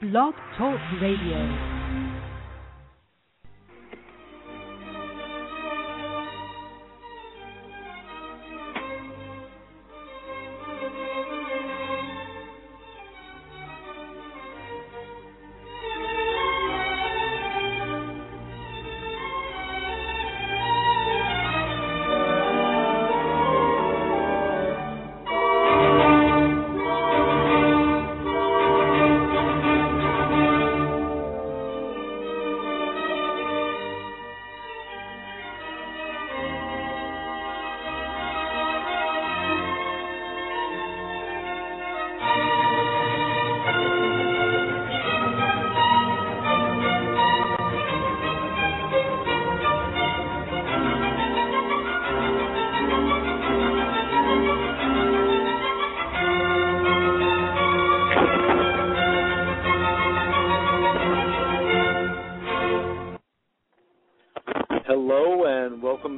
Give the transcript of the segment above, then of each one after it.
Blog Talk Radio.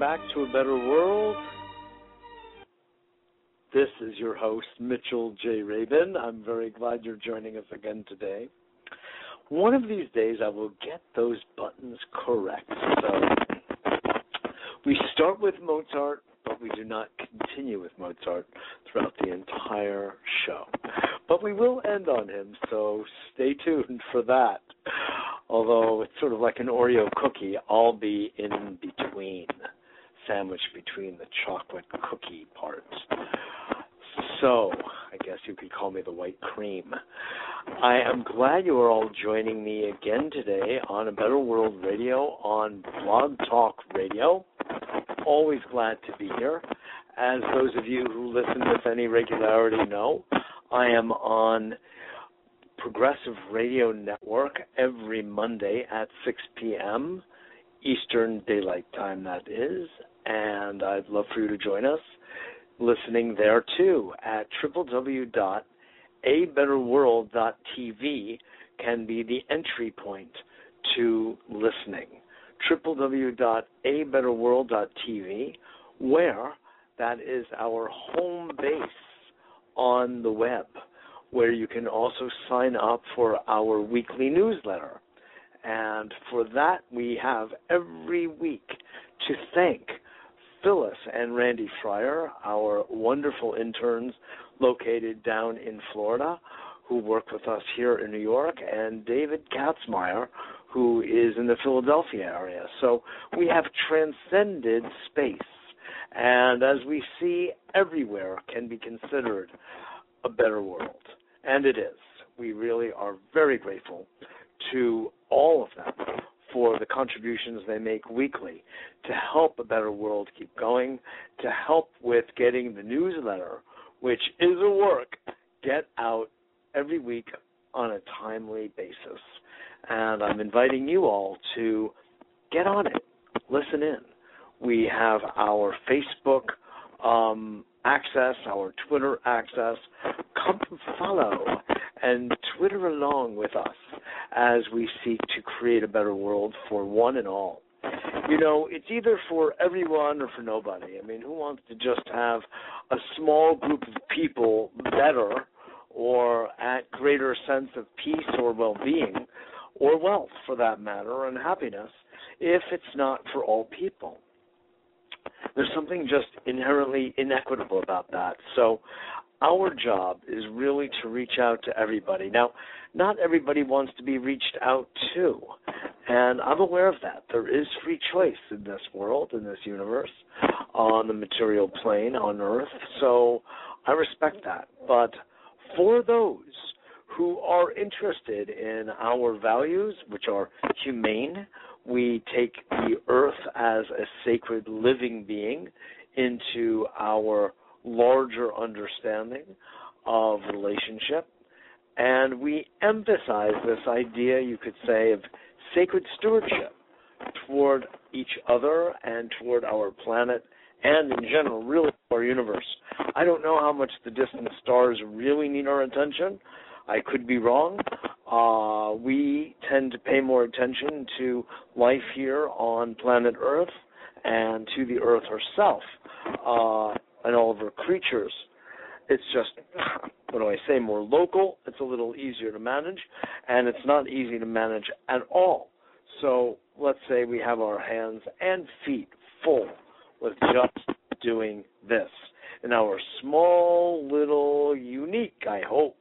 To a Better World. This is your host, Mitchell J. Rabin. I'm very glad you're joining us again today. One of these days, I will get those buttons correct. So, we start with Mozart, but we do not continue with Mozart throughout the entire show. But we will end on him, so stay tuned for that. Although it's sort of like an Oreo cookie, I'll be in between sandwich between the chocolate cookie parts. So, I guess you could call me the white cream. I am glad you are all joining me again today on A Better World Radio on Blog Talk Radio. Always glad to be here. As those of you who listen with any regularity know, I am on Progressive Radio Network every Monday at 6 p.m. Eastern Daylight Time, that is, and I'd love for you to join us listening there too at www.abetterworld.tv can be the entry point to listening. www.abetterworld.tv where that is our home base on the web where you can also sign up for our weekly newsletter. And for that, we have every week to thank Phyllis and Randy Fryer, our wonderful interns located down in Florida, who work with us here in New York, and David Katzmeyer, who is in the Philadelphia area. So we have transcended space, and as we see everywhere, can be considered a better world. And it is. We really are very grateful to all of them for the contributions they make weekly to help a better world keep going, to help with getting the newsletter, which is a work, get out every week on a timely basis. And I'm inviting you all to get on it, listen in. We have our Facebook um, access, our Twitter access. Come follow and Twitter along with us as we seek to create a better world for one and all. You know, it's either for everyone or for nobody. I mean, who wants to just have a small group of people better or at greater sense of peace or well-being or wealth for that matter and happiness if it's not for all people? There's something just inherently inequitable about that. So our job is really to reach out to everybody. Now, not everybody wants to be reached out to, and I'm aware of that. There is free choice in this world, in this universe, on the material plane, on Earth, so I respect that. But for those who are interested in our values, which are humane, we take the earth as a sacred living being into our larger understanding of relationship. And we emphasize this idea, you could say, of sacred stewardship toward each other and toward our planet and in general, really our universe. I don't know how much the distant stars really need our attention. I could be wrong. Uh, we tend to pay more attention to life here on planet Earth and to the Earth herself. Uh, and all of her creatures. It's just, what do I say, more local. It's a little easier to manage, and it's not easy to manage at all. So let's say we have our hands and feet full with just doing this in our small, little, unique, I hope,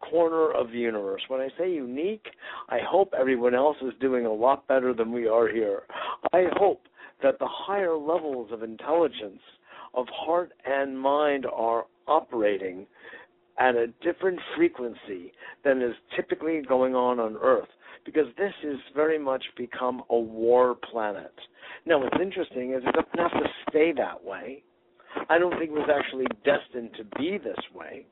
corner of the universe. When I say unique, I hope everyone else is doing a lot better than we are here. I hope that the higher levels of intelligence, of heart and mind, are operating at a different frequency than is typically going on on Earth because this has very much become a war planet. Now, what's interesting is it doesn't have to stay that way. I don't think it was actually destined to be this way.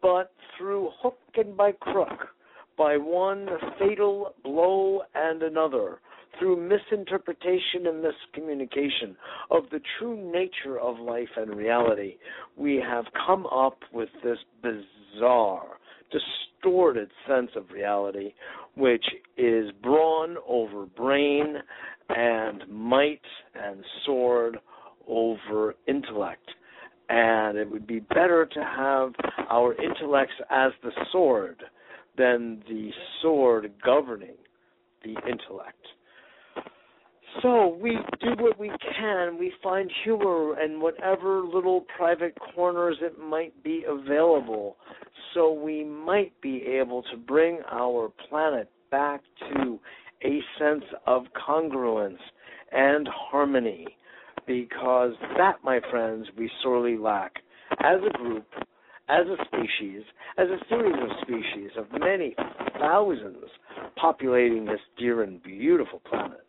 But through hook and by crook, by one fatal blow and another, through misinterpretation and miscommunication of the true nature of life and reality, we have come up with this bizarre, distorted sense of reality, which is brawn over brain and might and sword over intellect. And it would be better to have our intellects as the sword than the sword governing the intellect. So we do what we can. We find humor in whatever little private corners it might be available. So we might be able to bring our planet back to a sense of congruence and harmony. Because that, my friends, we sorely lack as a group, as a species, as a series of species of many thousands populating this dear and beautiful planet.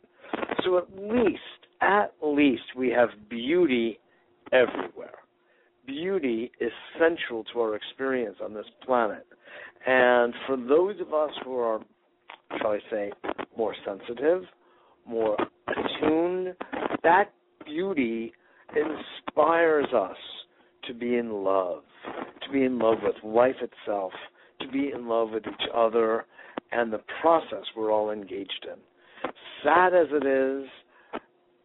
So at least, at least, we have beauty everywhere. Beauty is central to our experience on this planet. And for those of us who are, shall I say, more sensitive, more attuned, that beauty inspires us to be in love, to be in love with life itself, to be in love with each other and the process we're all engaged in. Sad as it is,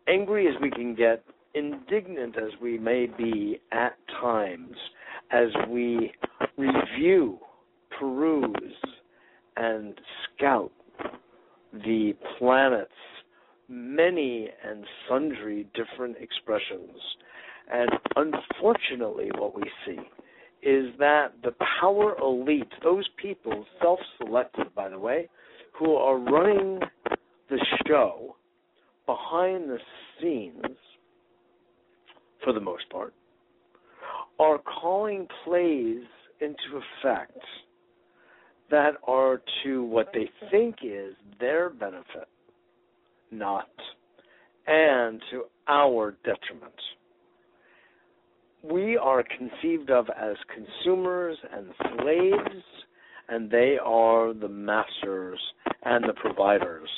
angry as we can get, indignant as we may be at times, as we review, peruse, and scout the planet's many and sundry different expressions. And unfortunately, what we see is that the power elite, those people, self selected, by the way, who are running the show behind the scenes, for the most part, are calling plays into effect that are to what they think is their benefit, not, and to our detriment. We are conceived of as consumers and slaves, and they are the masters and the providers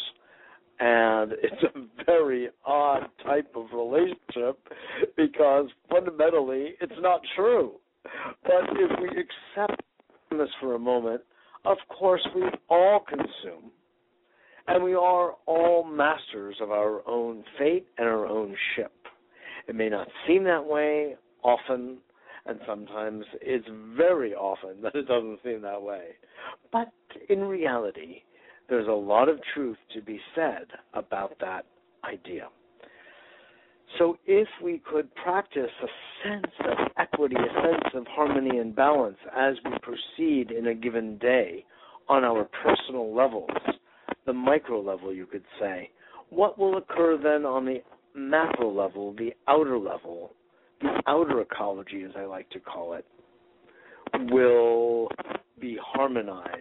and it's a very odd type of relationship because fundamentally it's not true. But if we accept this for a moment, of course we all consume. And we are all masters of our own fate and our own ship. It may not seem that way often, and sometimes it's very often that it doesn't seem that way. But in reality, there's a lot of truth to be said about that idea. So, if we could practice a sense of equity, a sense of harmony and balance as we proceed in a given day on our personal levels, the micro level, you could say, what will occur then on the macro level, the outer level, the outer ecology, as I like to call it, will be harmonized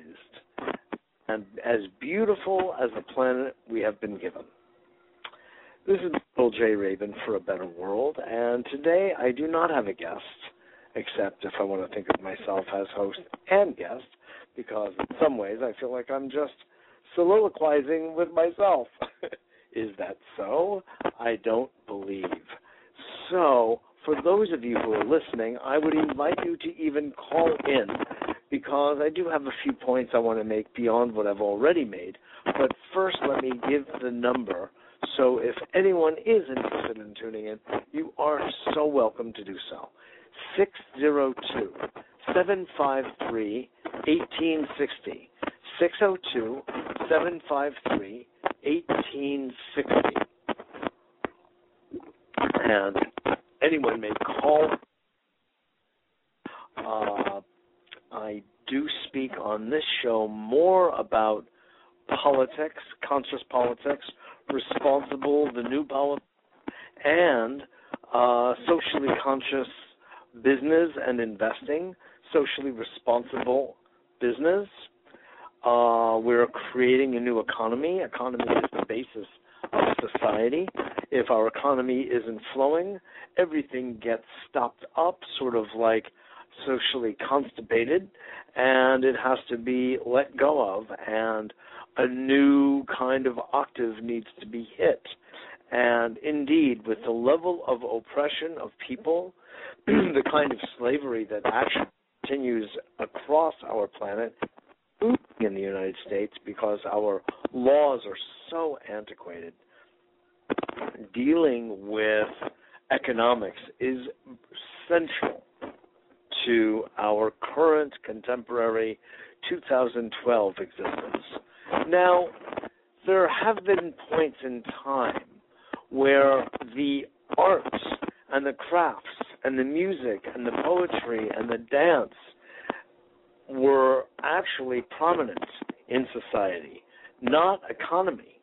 and as beautiful as the planet we have been given. This is Bill J. Rabin for a Better World, and today I do not have a guest, except if I want to think of myself as host and guest, because in some ways I feel like I'm just soliloquizing with myself. is that so? I don't believe. So, for those of you who are listening, I would invite you to even call in because I do have a few points I want to make beyond what I've already made. But first, let me give the number. So if anyone is interested in tuning in, you are so welcome to do so. 602 753 1860. 602 753 1860. And anyone may call. Uh, I do speak on this show more about politics, conscious politics, responsible, the new politics, and uh, socially conscious business and investing, socially responsible business. Uh, we're creating a new economy. Economy is the basis of society. If our economy isn't flowing, everything gets stopped up, sort of like socially constipated, and it has to be let go of, and a new kind of octave needs to be hit. And indeed, with the level of oppression of people, the kind of slavery that actually continues across our planet, in the United States, because our laws are so antiquated, dealing with economics is central to our current contemporary 2012 existence. Now, there have been points in time where the arts and the crafts and the music and the poetry and the dance were actually prominent in society, not economy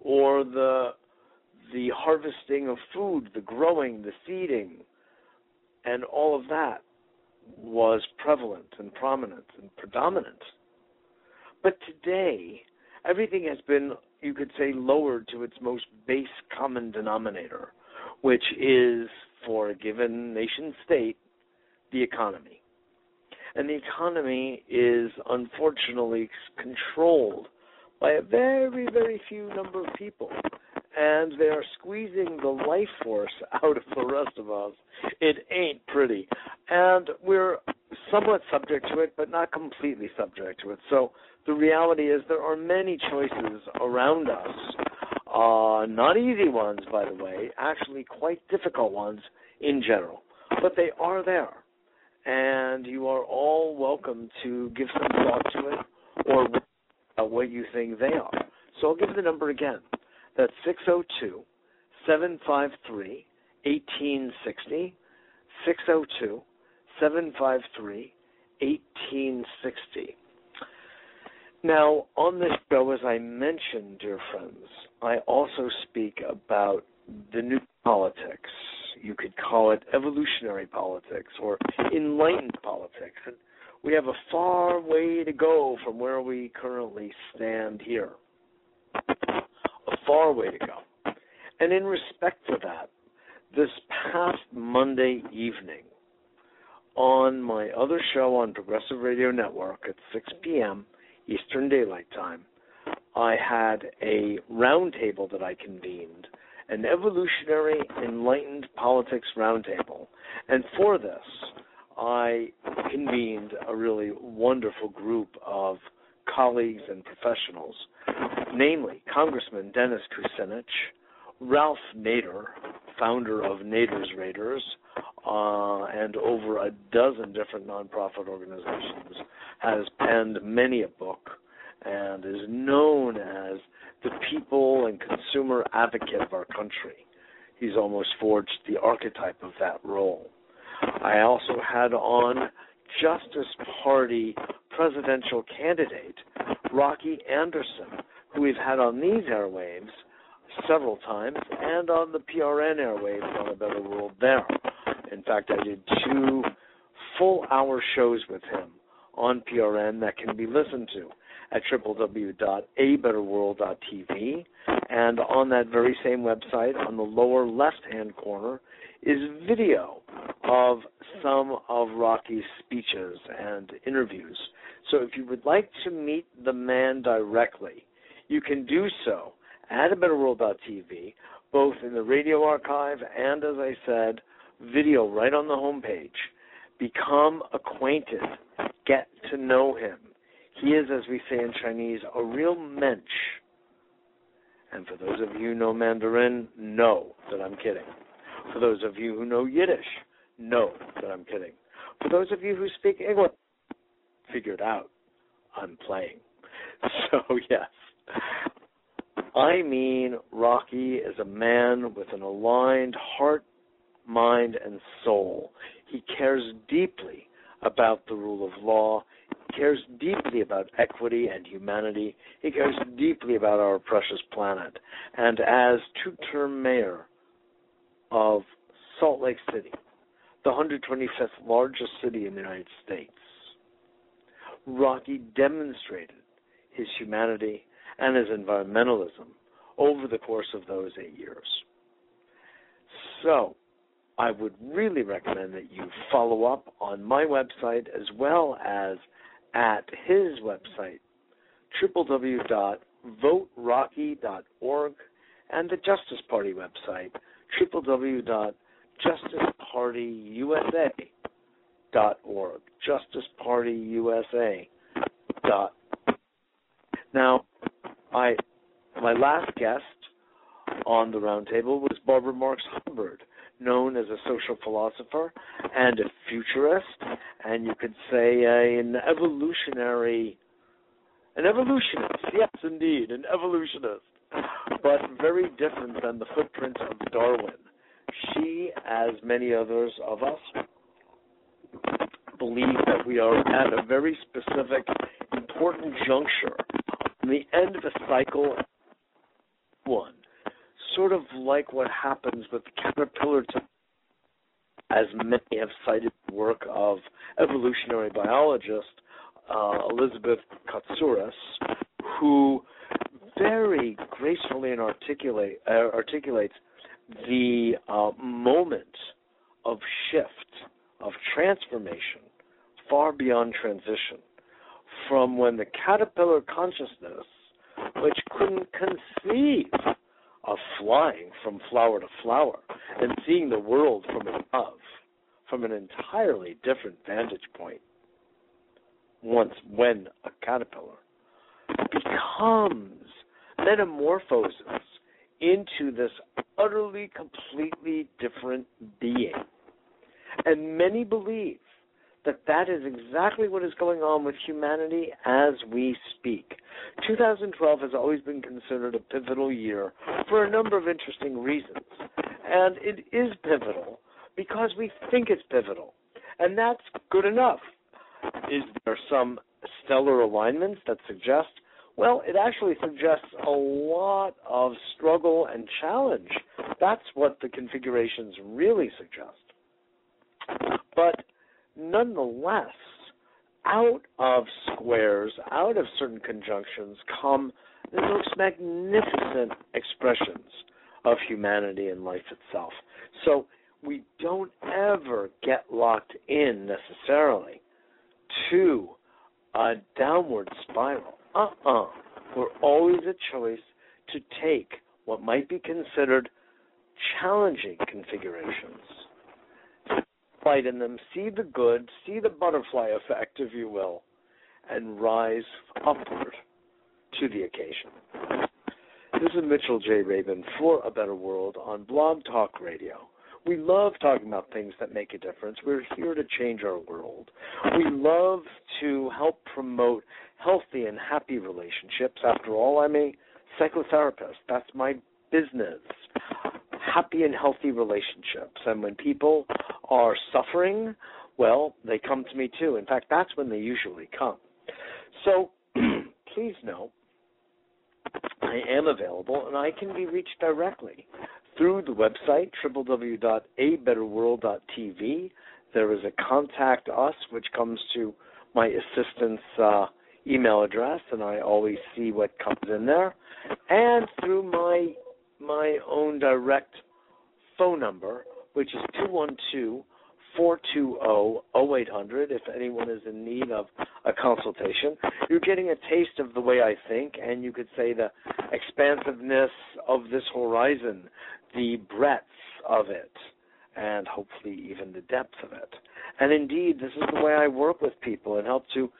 or the the harvesting of food, the growing, the seeding, and all of that was prevalent and prominent and predominant. But today, everything has been, you could say, lowered to its most base common denominator, which is, for a given nation state, the economy. And the economy is unfortunately controlled by a very, very few number of people. And they are squeezing the life force out of the rest of us. It ain't pretty. And we're somewhat subject to it, but not completely subject to it. So the reality is there are many choices around us. Uh, not easy ones, by the way, actually quite difficult ones in general. But they are there. And you are all welcome to give some thought to it or what you think they are. So I'll give the number again. That's 602 753 1860. 602 753 1860. Now, on this show, as I mentioned, dear friends, I also speak about the new politics. You could call it evolutionary politics or enlightened politics. And we have a far way to go from where we currently stand here. A far way to go. And in respect to that, this past Monday evening, on my other show on Progressive Radio Network at 6 p.m. Eastern Daylight Time, I had a roundtable that I convened, an evolutionary enlightened politics roundtable. And for this, I convened a really wonderful group of colleagues and professionals, namely Congressman Dennis Kucinich, Ralph Nader, founder of Nader's Raiders, uh, and over a dozen different nonprofit organizations, has penned many a book and is known as the people and consumer advocate of our country. He's almost forged the archetype of that role. I also had on Justice Party presidential candidate Rocky Anderson, who we've had on these airwaves several times and on the PRN airwaves on a better world there. In fact, I did two full hour shows with him on PRN that can be listened to at www.abetterworld.tv. And on that very same website, on the lower left hand corner, is video of some of Rocky's speeches and interviews. So if you would like to meet the man directly, you can do so at abetterworld.tv, both in the radio archive and, as I said, video right on the homepage. Become acquainted, get to know him. He is, as we say in Chinese, a real mensch. And for those of you who know Mandarin, know that I'm kidding. For those of you who know Yiddish, know that I'm kidding. For those of you who speak English, figure it out. I'm playing. So, yes. I mean, Rocky is a man with an aligned heart, mind, and soul. He cares deeply about the rule of law. Cares deeply about equity and humanity. He cares deeply about our precious planet. And as two term mayor of Salt Lake City, the 125th largest city in the United States, Rocky demonstrated his humanity and his environmentalism over the course of those eight years. So, I would really recommend that you follow up on my website as well as at his website, www.voterocky.org, and the Justice Party website, www.justicepartyusa.org. Justicepartyusa.org. Now, I my last guest on the roundtable was Barbara Marx Hubbard, known as a social philosopher and a futurist, and you could say an evolutionary, an evolutionist. Yes, indeed, an evolutionist, but very different than the footprints of Darwin. She, as many others of us, believe that we are at a very specific, important juncture, on the end of a cycle. One sort of like what happens with caterpillar to as many have cited the work of evolutionary biologist uh, Elizabeth Sahtouris, who very gracefully and articulate, uh, articulates the uh, moment of shift, of transformation, far beyond transition, from when the caterpillar consciousness, which couldn't conceive of flying from flower to flower and seeing the world from above, from an entirely different vantage point. Once, when a caterpillar becomes, metamorphoses into this utterly, completely different being. And many believe that that is exactly what is going on with humanity as we speak. 2012 has always been considered a pivotal year for a number of interesting reasons. And it is pivotal because we think it's pivotal. And that's good enough. Is there some stellar alignments that suggest? Well, it actually suggests a lot of struggle and challenge. That's what the configurations really suggest. But nonetheless, out of squares, out of certain conjunctions, come the most magnificent expressions of humanity and life itself. So we don't ever get locked in necessarily to a downward spiral. Uh uh-uh. uh. We're always a choice to take what might be considered challenging configurations light in them, see the good, see the butterfly effect, if you will, and rise upward to the occasion. This is Mitchell J. Rabin for A Better World on Blog Talk Radio. We love talking about things that make a difference. We're here to change our world. We love to help promote healthy and happy relationships. After all, I'm a psychotherapist. That's my business happy and healthy relationships. And when people are suffering, well, they come to me too. In fact, that's when they usually come. So please know I am available and I can be reached directly through the website www.abetterworld.tv. There is a contact us which comes to my assistant's uh, email address, and I always see what comes in there, and through my my own direct phone number, which is 212 420 0800 if anyone is in need of a consultation. You're getting a taste of the way I think, and you could say the expansiveness of this horizon, the breadth of it, and hopefully even the depth of it. And indeed, this is the way I work with people and help to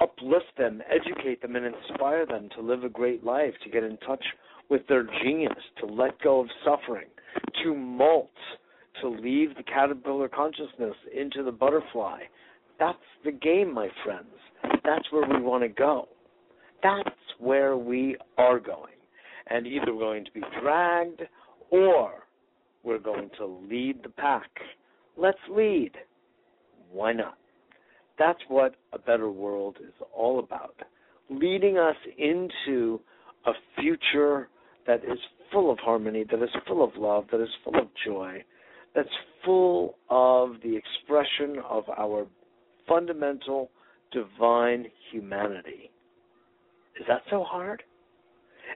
uplift them, educate them, and inspire them to live a great life, to get in touch with their genius, to let go of suffering, to molt to leave the caterpillar consciousness into the butterfly. That's the game, my friends. That's where we want to go. That's where we are going. And either we're going to be dragged or we're going to lead the pack. Let's lead. Why not? That's what a better world is all about. Leading us into a future that is full of harmony, that is full of love, that is full of joy, that's full of the expression of our fundamental divine humanity. Is that so hard?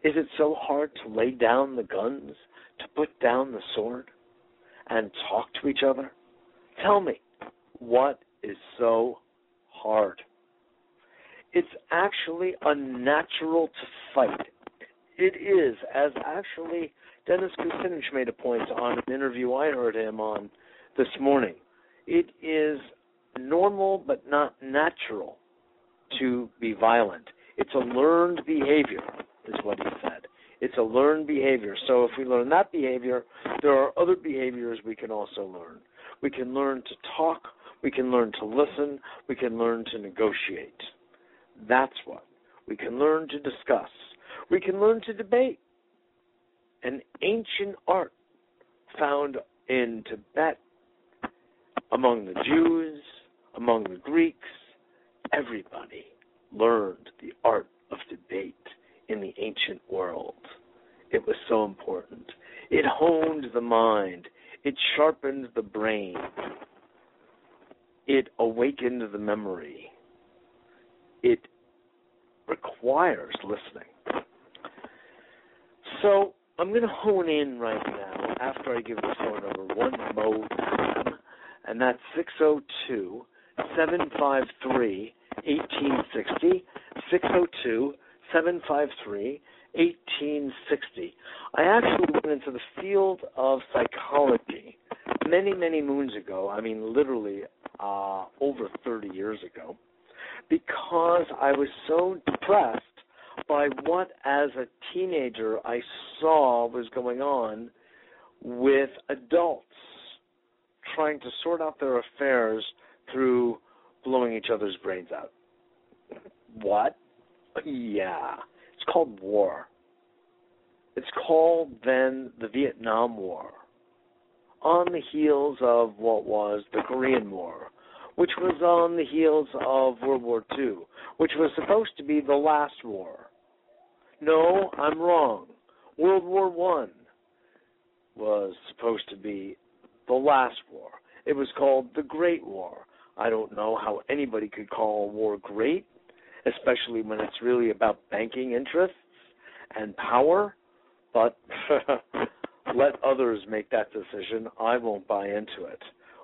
Is it so hard to lay down the guns, to put down the sword, and talk to each other? Tell me, what is so hard? It's actually unnatural to fight. It is, as actually Dennis Kucinich made a point on an interview I heard him on this morning. It is normal but not natural to be violent. It's a learned behavior, is what he said. It's a learned behavior. So if we learn that behavior, there are other behaviors we can also learn. We can learn to talk, we can learn to listen, we can learn to negotiate. That's what. We can learn to discuss. We can learn to debate. An ancient art found in Tibet among the Jews, among the Greeks, everybody learned the art of debate in the ancient world. It was so important. It honed the mind, it sharpened the brain, it awakened the memory, it requires listening. So I'm going to hone in right now after I give the phone number one more time, and that's 602 753 1860. 602 753 1860. I actually went into the field of psychology many, many moons ago. I mean, literally uh, over 30 years ago, because I was so depressed by what, as a teenager, I saw was going on with adults trying to sort out their affairs through blowing each other's brains out. What? Yeah. It's called war. It's called then the Vietnam War. On the heels of what was the Korean War, which was on the heels of World War II, which was supposed to be the last war. No, I'm wrong. World War One was supposed to be the last war. It was called the Great War. I don't know how anybody could call a war great, especially when it's really about banking interests and power, but let others make that decision. I won't buy into it.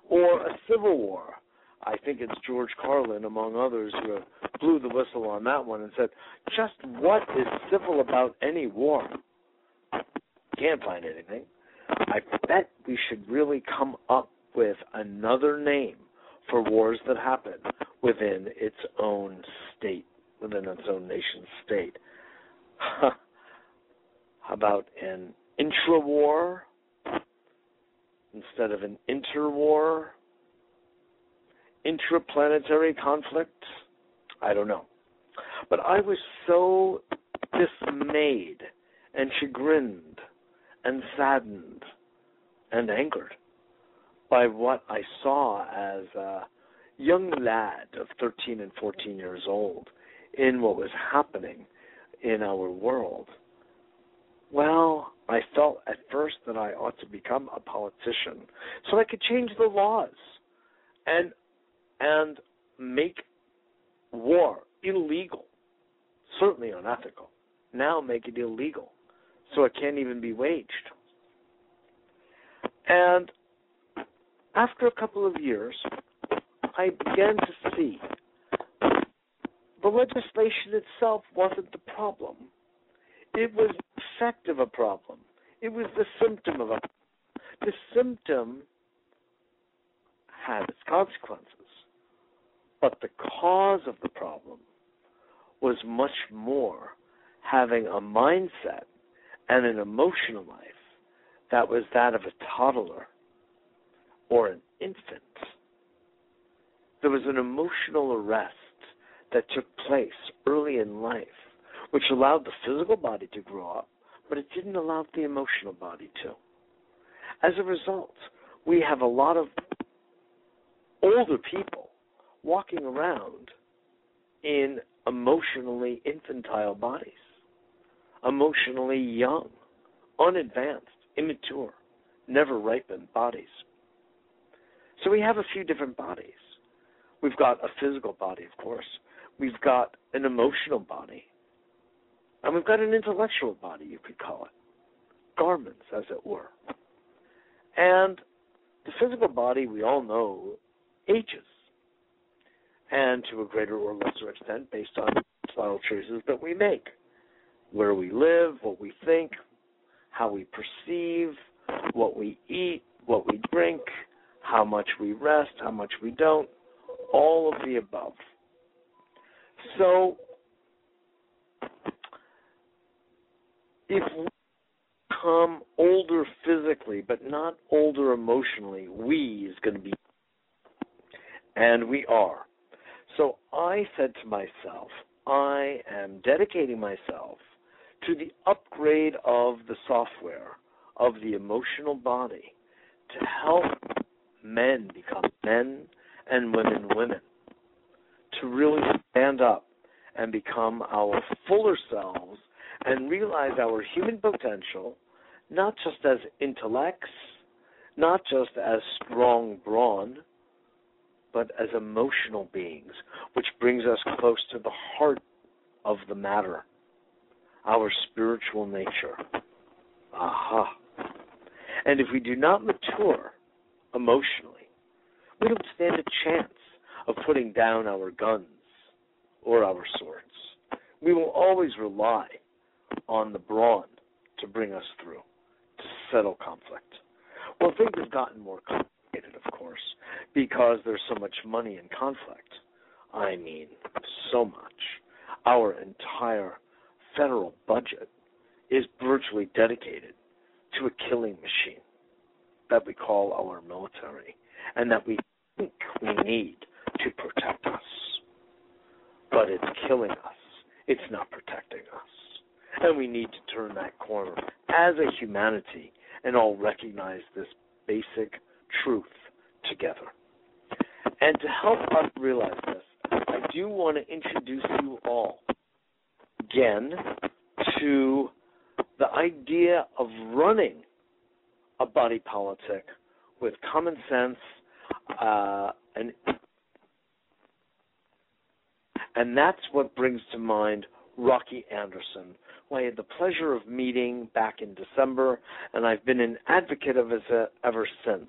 Or a civil war. I think it's George Carlin, among others, who blew the whistle on that one and said, just what is civil about any war? Can't find anything. I bet we should really come up with another name for wars that happen within its own state, within its own nation state. How about an intra war instead of an interwar? Intraplanetary conflict? I don't know. But I was so dismayed and chagrined and saddened and angered by what I saw as a young lad of 13 and 14 years old in what was happening in our world. Well, I felt at first that I ought to become a politician so I could change the laws and and make war illegal, certainly unethical. Now make it illegal so it can't even be waged. And after a couple of years, I began to see the legislation itself wasn't the problem. It was the effect of a problem. It was the symptom of a the symptom had its consequences. But the cause of the problem was much more having a mindset and an emotional life that was that of a toddler or an infant, there was an emotional arrest that took place early in life, which allowed the physical body to grow up, but it didn't allow the emotional body to. As a result, we have a lot of older people walking around in emotionally infantile bodies, emotionally young, unadvanced, immature, never ripened bodies. So we have a few different bodies. We've got a physical body, of course. We've got an emotional body. And we've got an intellectual body, you could call it. Garments, as it were. And the physical body, we all know, ages. And to a greater or lesser extent, based on lifestyle choices that we make. Where we live, what we think, how we perceive, what we eat, what we drink, how much we rest, how much we don't, all of the above. So, if we become older physically, but not older emotionally, we is going to be, and we are. So I said to myself, I am dedicating myself to the upgrade of the software of the emotional body to help men become men and women women to really stand up and become our fuller selves and realize our human potential not just as intellects, not just as strong brawn, but as emotional beings, which brings us close to the heart of the matter, our spiritual nature. Aha. And if we do not mature emotionally, we don't stand a chance of putting down our guns or our swords. We will always rely on the brawn to bring us through, to settle conflict. Well, things have gotten more complicated, of course, because there's so much money in conflict. I mean, so much. Our entire federal budget is virtually dedicated to a killing machine that we call our military and that we think we need to protect us. But it's killing us, it's not protecting us. And we need to turn that corner as a humanity and all recognize this basic truth together. And to help us realize this, I do want to introduce you all again to the idea of running a body politic with common sense uh, and and that's what brings to mind Rocky Anderson, who I had the pleasure of meeting back in December, and I've been an advocate of his uh, ever since.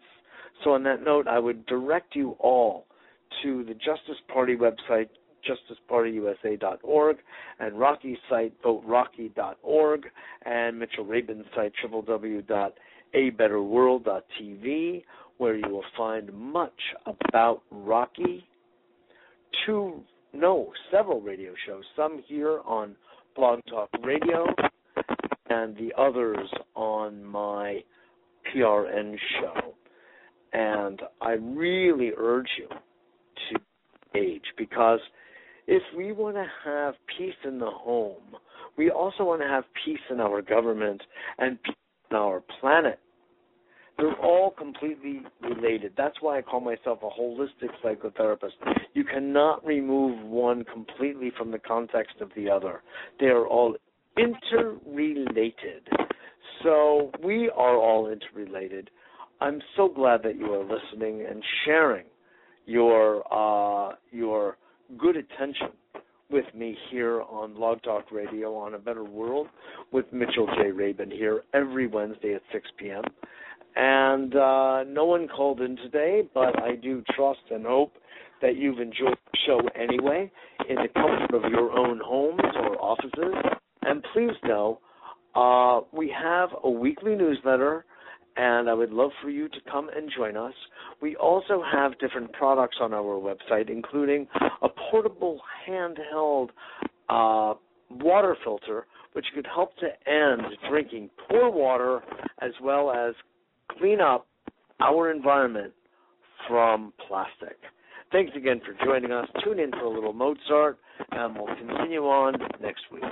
So, on that note, I would direct you all to the Justice Party website, justicepartyusa.org, and Rocky's site, voterocky.org, and Mitchell Rabin's site, www.abetterworld.tv, where you will find much about Rocky. Two, no, several radio shows, some here on Blog Talk Radio, and the others on my PRN show. And I really urge you to age because if we want to have peace in the home, we also want to have peace in our government and peace in our planet. They're all completely related. That's why I call myself a holistic psychotherapist. You cannot remove one completely from the context of the other. They are all interrelated. So we are all interrelated. I'm so glad that you are listening and sharing your uh, your good attention with me here on Blog Talk Radio on A Better World with Mitchell J. Rabin here every Wednesday at 6 p.m. And uh, no one called in today, but I do trust and hope that you've enjoyed the show anyway in the comfort of your own homes or offices. And please know, uh, we have a weekly newsletter and I would love for you to come and join us. We also have different products on our website, including a portable handheld uh, water filter, which could help to end drinking poor water as well as clean up our environment from plastic. Thanks again for joining us. Tune in for a little Mozart, and we'll continue on next week.